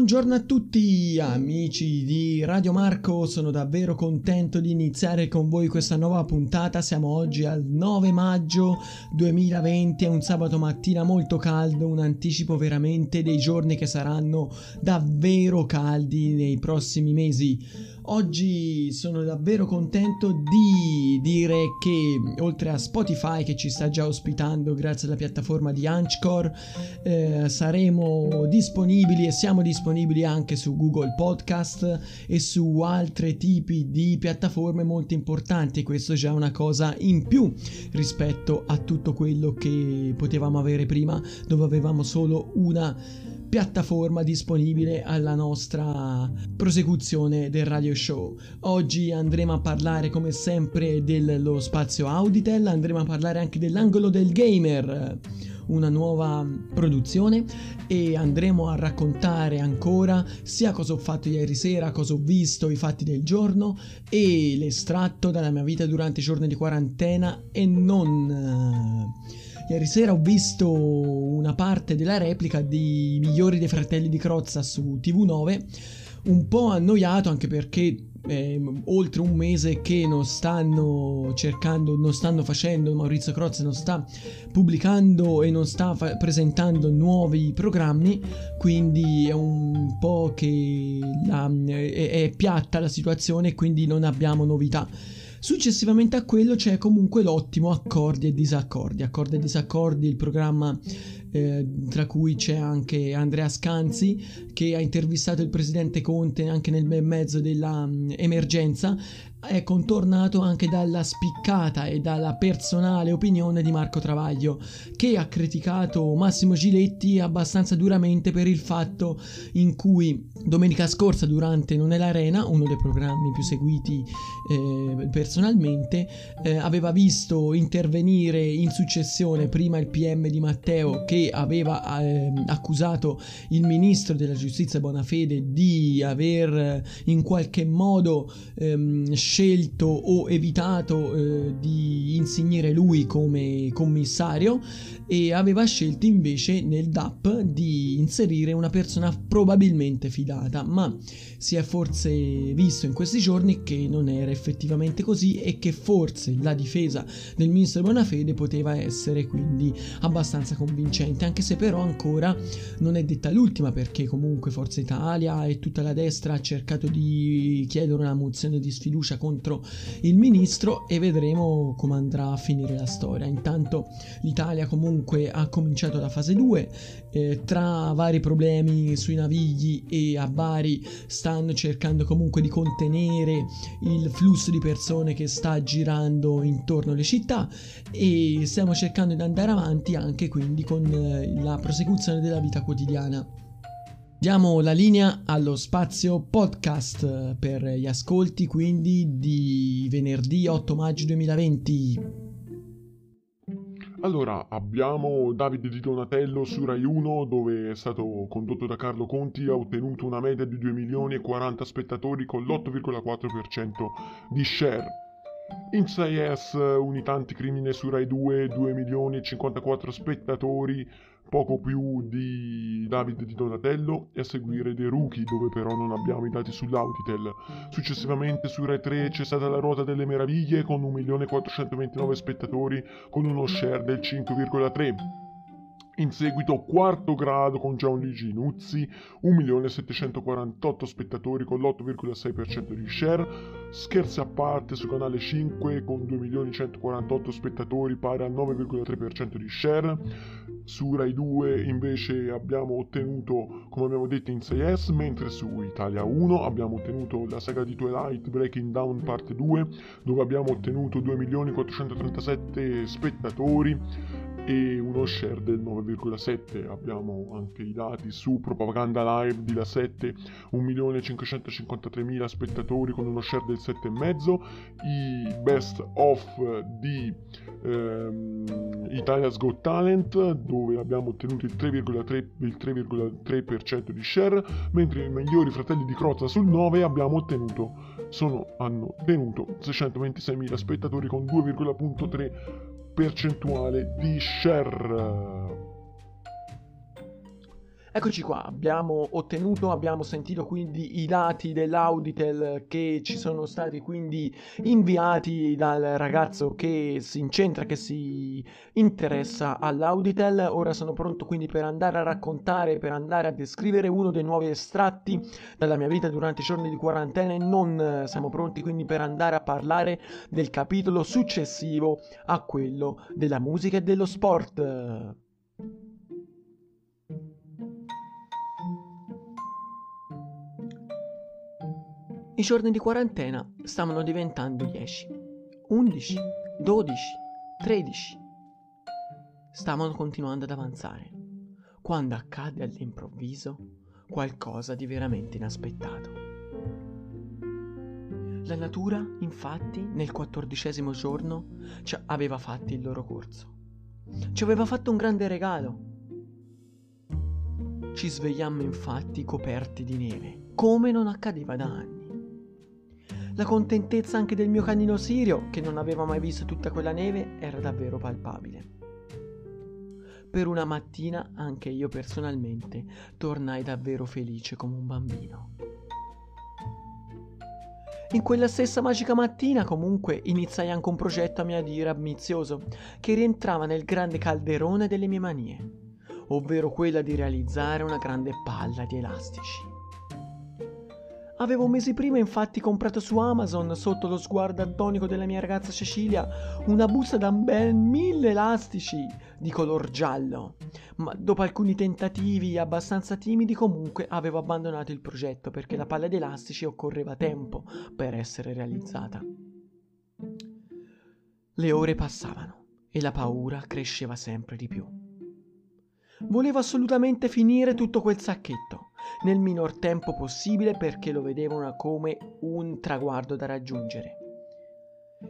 Buongiorno a tutti amici di Radio Marco, sono davvero contento di iniziare con voi questa nuova puntata, siamo oggi al 9 maggio 2020, è un sabato mattina molto caldo, un anticipo veramente dei giorni che saranno davvero caldi nei prossimi mesi. Oggi sono davvero contento di dire che oltre a Spotify che ci sta già ospitando grazie alla piattaforma di Anchor, eh, saremo disponibili e siamo disponibili anche su Google Podcast e su altri tipi di piattaforme molto importanti. Questo è già una cosa in più rispetto a tutto quello che potevamo avere prima, dove avevamo solo una piattaforma disponibile alla nostra prosecuzione del radio show. Oggi andremo a parlare come sempre dello spazio Auditel, andremo a parlare anche dell'angolo del gamer una nuova produzione e andremo a raccontare ancora sia cosa ho fatto ieri sera, cosa ho visto, i fatti del giorno e l'estratto dalla mia vita durante i giorni di quarantena e non Ieri sera ho visto una parte della replica di Migliori dei fratelli di Crozza su TV9, un po' annoiato anche perché eh, oltre un mese che non stanno cercando, non stanno facendo, Maurizio Crozza non sta pubblicando e non sta fa- presentando nuovi programmi, quindi è un po' che la, è, è piatta la situazione e quindi non abbiamo novità. Successivamente a quello c'è comunque l'ottimo accordi e disaccordi. Accordi e disaccordi, il programma eh, tra cui c'è anche Andrea Scanzi che ha intervistato il presidente Conte anche nel mezzo dell'emergenza è contornato anche dalla spiccata e dalla personale opinione di Marco Travaglio, che ha criticato Massimo Giletti abbastanza duramente per il fatto in cui domenica scorsa durante Non è l'Arena, uno dei programmi più seguiti eh, personalmente, eh, aveva visto intervenire in successione prima il PM di Matteo che aveva eh, accusato il ministro della giustizia Bonafede di aver in qualche modo ehm, scelto o evitato eh, di insignire lui come commissario e aveva scelto invece nel DAP di inserire una persona probabilmente fidata, ma si è forse visto in questi giorni che non era effettivamente così e che forse la difesa del ministro Bonafede poteva essere quindi abbastanza convincente, anche se però ancora non è detta l'ultima perché comunque Forza Italia e tutta la destra ha cercato di chiedere una mozione di sfiducia contro il ministro e vedremo come andrà a finire la storia. Intanto l'Italia comunque ha cominciato la fase 2, eh, tra vari problemi sui navigli e a Bari stanno cercando comunque di contenere il flusso di persone che sta girando intorno alle città e stiamo cercando di andare avanti anche quindi con eh, la prosecuzione della vita quotidiana. Diamo la linea allo spazio podcast per gli ascolti quindi di venerdì 8 maggio 2020. Allora, abbiamo Davide Di Donatello su Rai 1 dove è stato condotto da Carlo Conti, ha ottenuto una media di 2 milioni e 40 spettatori con l'8,4% di share. In 6S Unità Anticrimine su Rai 2, 2 milioni e 54 spettatori poco più di Davide di Donatello e a seguire The Rookie dove però non abbiamo i dati sull'Autitel. Successivamente su Rai 3 c'è stata la Ruota delle Meraviglie con 1.429 spettatori con uno share del 5,3. In seguito quarto grado con Gianluigi Nuzzi, 1.748 spettatori con l'8,6% di share, scherzi a parte su canale 5 con 2.148 spettatori pari al 9,3% di share, su Rai 2 invece abbiamo ottenuto, come abbiamo detto, in 6S, mentre su Italia 1 abbiamo ottenuto la saga di Twilight Breaking Down parte 2, dove abbiamo ottenuto 2.437 spettatori e uno share del 9,7 abbiamo anche i dati su Propaganda Live di La 7 1.553.000 spettatori con uno share del 7,5 i best of di ehm, Italia's Got Talent dove abbiamo ottenuto il 3,3%, il 3,3% di share mentre i migliori fratelli di Crozza sul 9 abbiamo ottenuto sono, hanno tenuto 626.000 spettatori con 2,3 percentuale di share. Eccoci qua, abbiamo ottenuto, abbiamo sentito quindi i dati dell'Auditel che ci sono stati quindi inviati dal ragazzo che si incentra, che si interessa all'Auditel. Ora sono pronto quindi per andare a raccontare, per andare a descrivere uno dei nuovi estratti dalla mia vita durante i giorni di quarantena e non siamo pronti quindi per andare a parlare del capitolo successivo a quello della musica e dello sport. I giorni di quarantena stavano diventando 10, 11, 12, 13. Stavano continuando ad avanzare, quando accade all'improvviso qualcosa di veramente inaspettato. La natura, infatti, nel quattordicesimo giorno ci aveva fatto il loro corso. Ci aveva fatto un grande regalo. Ci svegliammo infatti coperti di neve, come non accadeva da anni. La contentezza anche del mio canino Sirio, che non aveva mai visto tutta quella neve, era davvero palpabile. Per una mattina anche io personalmente tornai davvero felice come un bambino. In quella stessa magica mattina comunque iniziai anche un progetto a mia dire ambizioso, che rientrava nel grande calderone delle mie manie, ovvero quella di realizzare una grande palla di elastici. Avevo mesi prima infatti comprato su Amazon, sotto lo sguardo antonico della mia ragazza Cecilia, una busta da ben mille elastici di color giallo. Ma dopo alcuni tentativi abbastanza timidi comunque avevo abbandonato il progetto perché la palla di elastici occorreva tempo per essere realizzata. Le ore passavano e la paura cresceva sempre di più. Volevo assolutamente finire tutto quel sacchetto nel minor tempo possibile perché lo vedevano come un traguardo da raggiungere.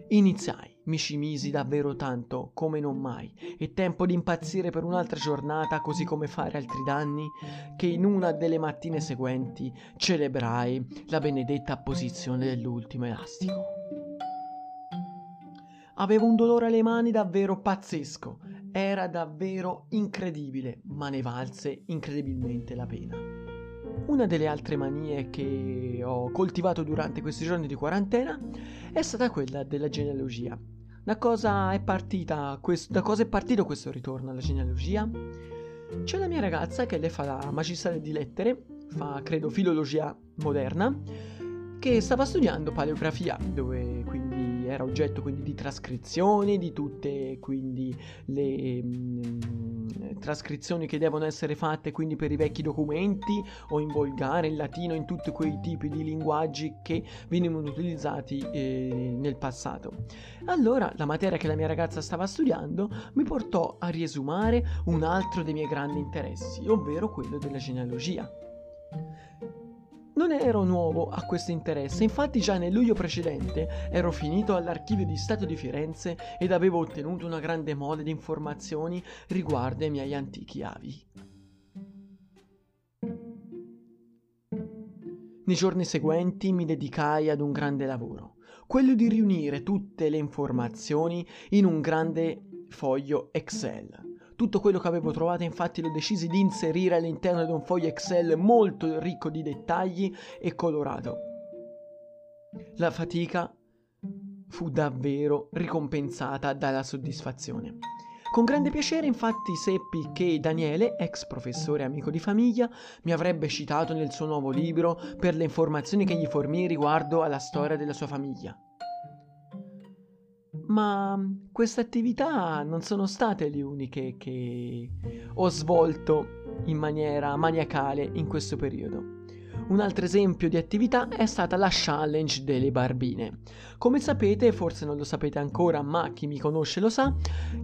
Iniziai, mi ci misi davvero tanto come non mai, e tempo di impazzire per un'altra giornata, così come fare altri danni, che in una delle mattine seguenti celebrai la benedetta apposizione dell'ultimo elastico. Avevo un dolore alle mani davvero pazzesco, era davvero incredibile, ma ne valse incredibilmente la pena. Una delle altre manie che ho coltivato durante questi giorni di quarantena è stata quella della genealogia. Da cosa è, partita, questo, da cosa è partito questo ritorno alla genealogia? C'è la mia ragazza che lei fa la magistrale di lettere, fa credo filologia moderna, che stava studiando paleografia, dove quindi era oggetto quindi di trascrizioni, di tutte quindi le mh, mm, trascrizioni che devono essere fatte quindi per i vecchi documenti o in volgare, in latino, in tutti quei tipi di linguaggi che venivano utilizzati eh, nel passato. Allora la materia che la mia ragazza stava studiando mi portò a riesumare un altro dei miei grandi interessi, ovvero quello della genealogia. Non ero nuovo a questo interesse, infatti già nel luglio precedente ero finito all'archivio di Stato di Firenze ed avevo ottenuto una grande mole di informazioni riguardo ai miei antichi avi. Nei giorni seguenti mi dedicai ad un grande lavoro, quello di riunire tutte le informazioni in un grande foglio Excel tutto quello che avevo trovato infatti lo decisi di inserire all'interno di un foglio Excel molto ricco di dettagli e colorato. La fatica fu davvero ricompensata dalla soddisfazione. Con grande piacere infatti seppi che Daniele, ex professore e amico di famiglia, mi avrebbe citato nel suo nuovo libro per le informazioni che gli fornì riguardo alla storia della sua famiglia ma queste attività non sono state le uniche che ho svolto in maniera maniacale in questo periodo. Un altro esempio di attività è stata la challenge delle barbine. Come sapete, forse non lo sapete ancora, ma chi mi conosce lo sa,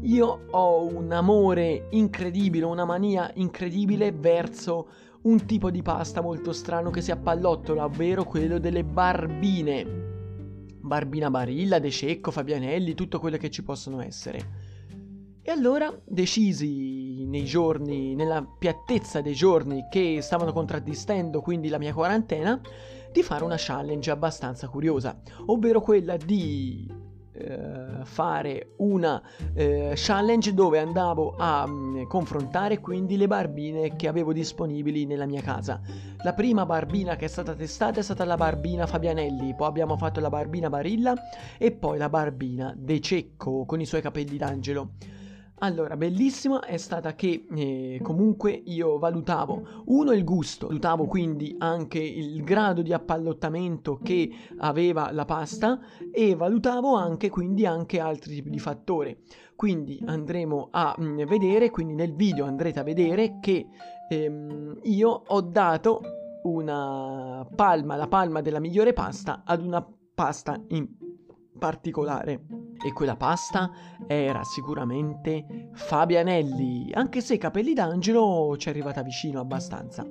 io ho un amore incredibile, una mania incredibile verso un tipo di pasta molto strano che si appallottola, ovvero quello delle barbine. Barbina Barilla, De Cecco, Fabianelli, tutto quello che ci possono essere. E allora decisi nei giorni, nella piattezza dei giorni che stavano contraddistendo quindi la mia quarantena, di fare una challenge abbastanza curiosa, ovvero quella di eh, fare una eh, challenge dove andavo a mh, mm, confrontare quindi le barbine che avevo disponibili nella mia casa. La prima barbina che è stata testata è stata la barbina Fabianelli, poi abbiamo fatto la barbina Barilla e poi la barbina De Cecco con i suoi capelli d'angelo. Allora, bellissima è stata che eh, comunque io valutavo uno il gusto, valutavo quindi anche il grado di appallottamento che aveva la pasta e valutavo anche quindi anche altri tipi di fattori. Quindi andremo a mh, mm, vedere, quindi nel video andrete a vedere che ehm, io ho dato una palma, la palma della migliore pasta ad una pasta in particolare. E quella pasta era sicuramente Fabianelli, anche se Capelli d'Angelo ci è arrivata vicino abbastanza.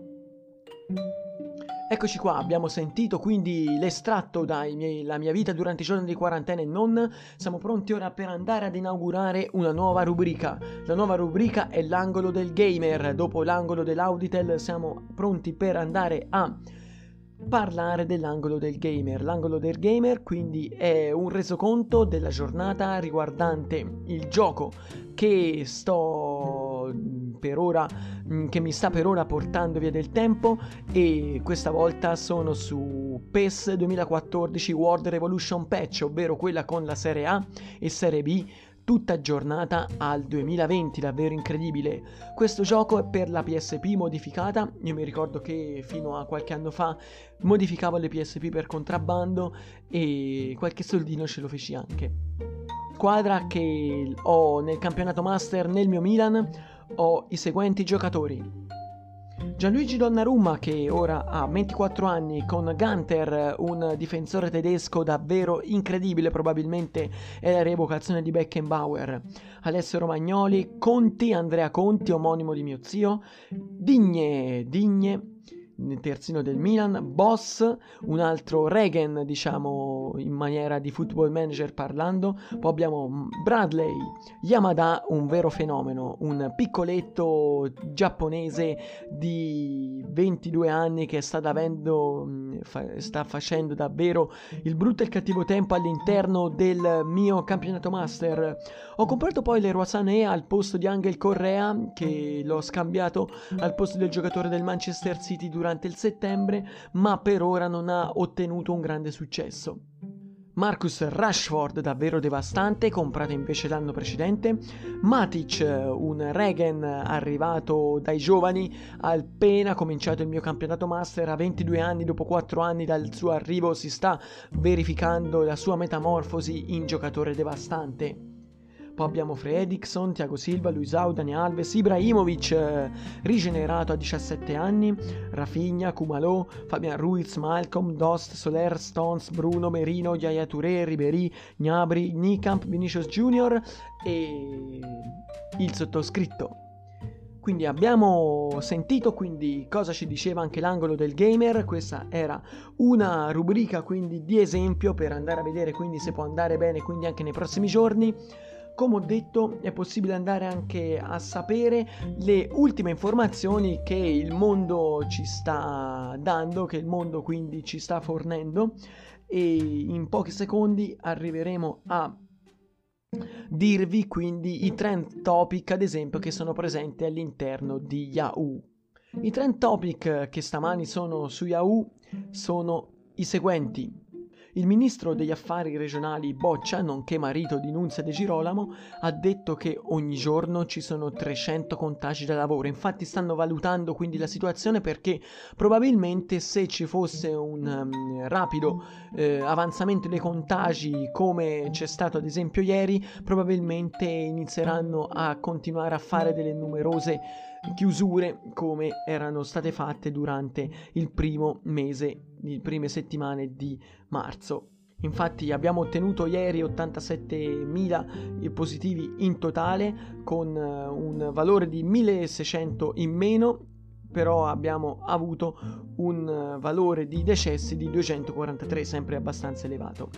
Eccoci qua, abbiamo sentito quindi l'estratto dalla mia vita durante i giorni di quarantena e non. Siamo pronti ora per andare ad inaugurare una nuova rubrica. La nuova rubrica è l'angolo del gamer. Dopo l'angolo dell'Auditel siamo pronti per andare a parlare dell'angolo del gamer. L'angolo del gamer quindi è un resoconto della giornata riguardante il gioco che sto per ora che mi sta per ora portando via del tempo e questa volta sono su PES 2014 World Revolution Patch, ovvero quella con la serie A e serie B tutta aggiornata al 2020, davvero incredibile. Questo gioco è per la PSP modificata, io mi ricordo che fino a qualche anno fa modificavo le PSP per contrabbando e qualche soldino ce lo feci anche. Squadra che ho nel campionato master nel mio Milan ho i seguenti giocatori. Gianluigi Donnarumma che ora ha 24 anni con Gunter, un difensore tedesco davvero incredibile, probabilmente è la rievocazione di Beckenbauer. Alessio Romagnoli, Conti, Andrea Conti, omonimo di mio zio, Digne, Digne, terzino del Milan, Boss, un altro Regen, diciamo in maniera di football manager parlando, poi abbiamo Bradley, Yamada, un vero fenomeno, un piccoletto giapponese di 22 anni che sta, avendo, sta facendo davvero il brutto e il cattivo tempo all'interno del mio campionato master. Ho comprato poi Leroy Sané al posto di Angel Correa che l'ho scambiato al posto del giocatore del Manchester City durante durante il settembre, ma per ora non ha ottenuto un grande successo. Marcus Rashford davvero devastante, comprato invece l'anno precedente. Matic, un Regen arrivato dai giovani, appena cominciato il mio campionato master a 22 anni, dopo 4 anni dal suo arrivo si sta verificando la sua metamorfosi in giocatore devastante. Poi abbiamo Fredrickson, Thiago Silva, Luisao, Dani Alves, Ibrahimovic eh, rigenerato a 17 anni, Rafinha, Kumalo, Fabian Ruiz, Malcolm, Dost, Soler, Stones, Bruno, Merino, Yaya Touré, Ribery, Gnabry, Nikamp, Vinicius Junior e il sottoscritto. Quindi abbiamo sentito quindi cosa ci diceva anche l'angolo del gamer, questa era una rubrica quindi di esempio per andare a vedere quindi se può andare bene quindi anche nei prossimi giorni. Come ho detto è possibile andare anche a sapere le ultime informazioni che il mondo ci sta dando, che il mondo quindi ci sta fornendo e in pochi secondi arriveremo a dirvi quindi i trend topic ad esempio che sono presenti all'interno di Yahoo. I trend topic che stamani sono su Yahoo sono i seguenti. Il ministro degli affari regionali Boccia, nonché marito di Nunzia De Girolamo, ha detto che ogni giorno ci sono 300 contagi da lavoro. Infatti stanno valutando quindi la situazione perché probabilmente se ci fosse un um, rapido eh, avanzamento dei contagi come c'è stato ad esempio ieri, probabilmente inizieranno a continuare a fare delle numerose chiusure come erano state fatte durante il primo mese, le prime settimane di marzo. Infatti abbiamo ottenuto ieri 87.000 positivi in totale con eh, un valore di 1.600 in meno però abbiamo avuto un eh, valore di decessi di 243, sempre abbastanza elevato.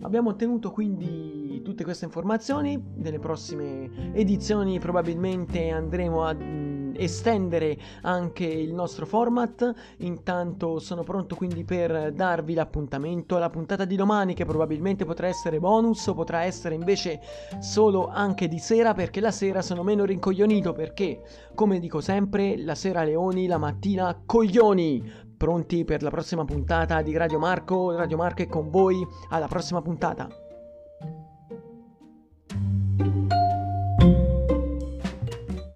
Abbiamo ottenuto quindi tutte queste informazioni, nelle prossime edizioni probabilmente andremo a mm, estendere anche il nostro format. Intanto sono pronto quindi per darvi l'appuntamento alla puntata di domani che probabilmente potrà essere bonus o potrà essere invece solo anche di sera perché la sera sono meno rincoglionito perché come dico sempre la sera leoni, la mattina coglioni. Pronti per la prossima puntata di Radio Marco? Radio Marco è con voi. Alla prossima puntata.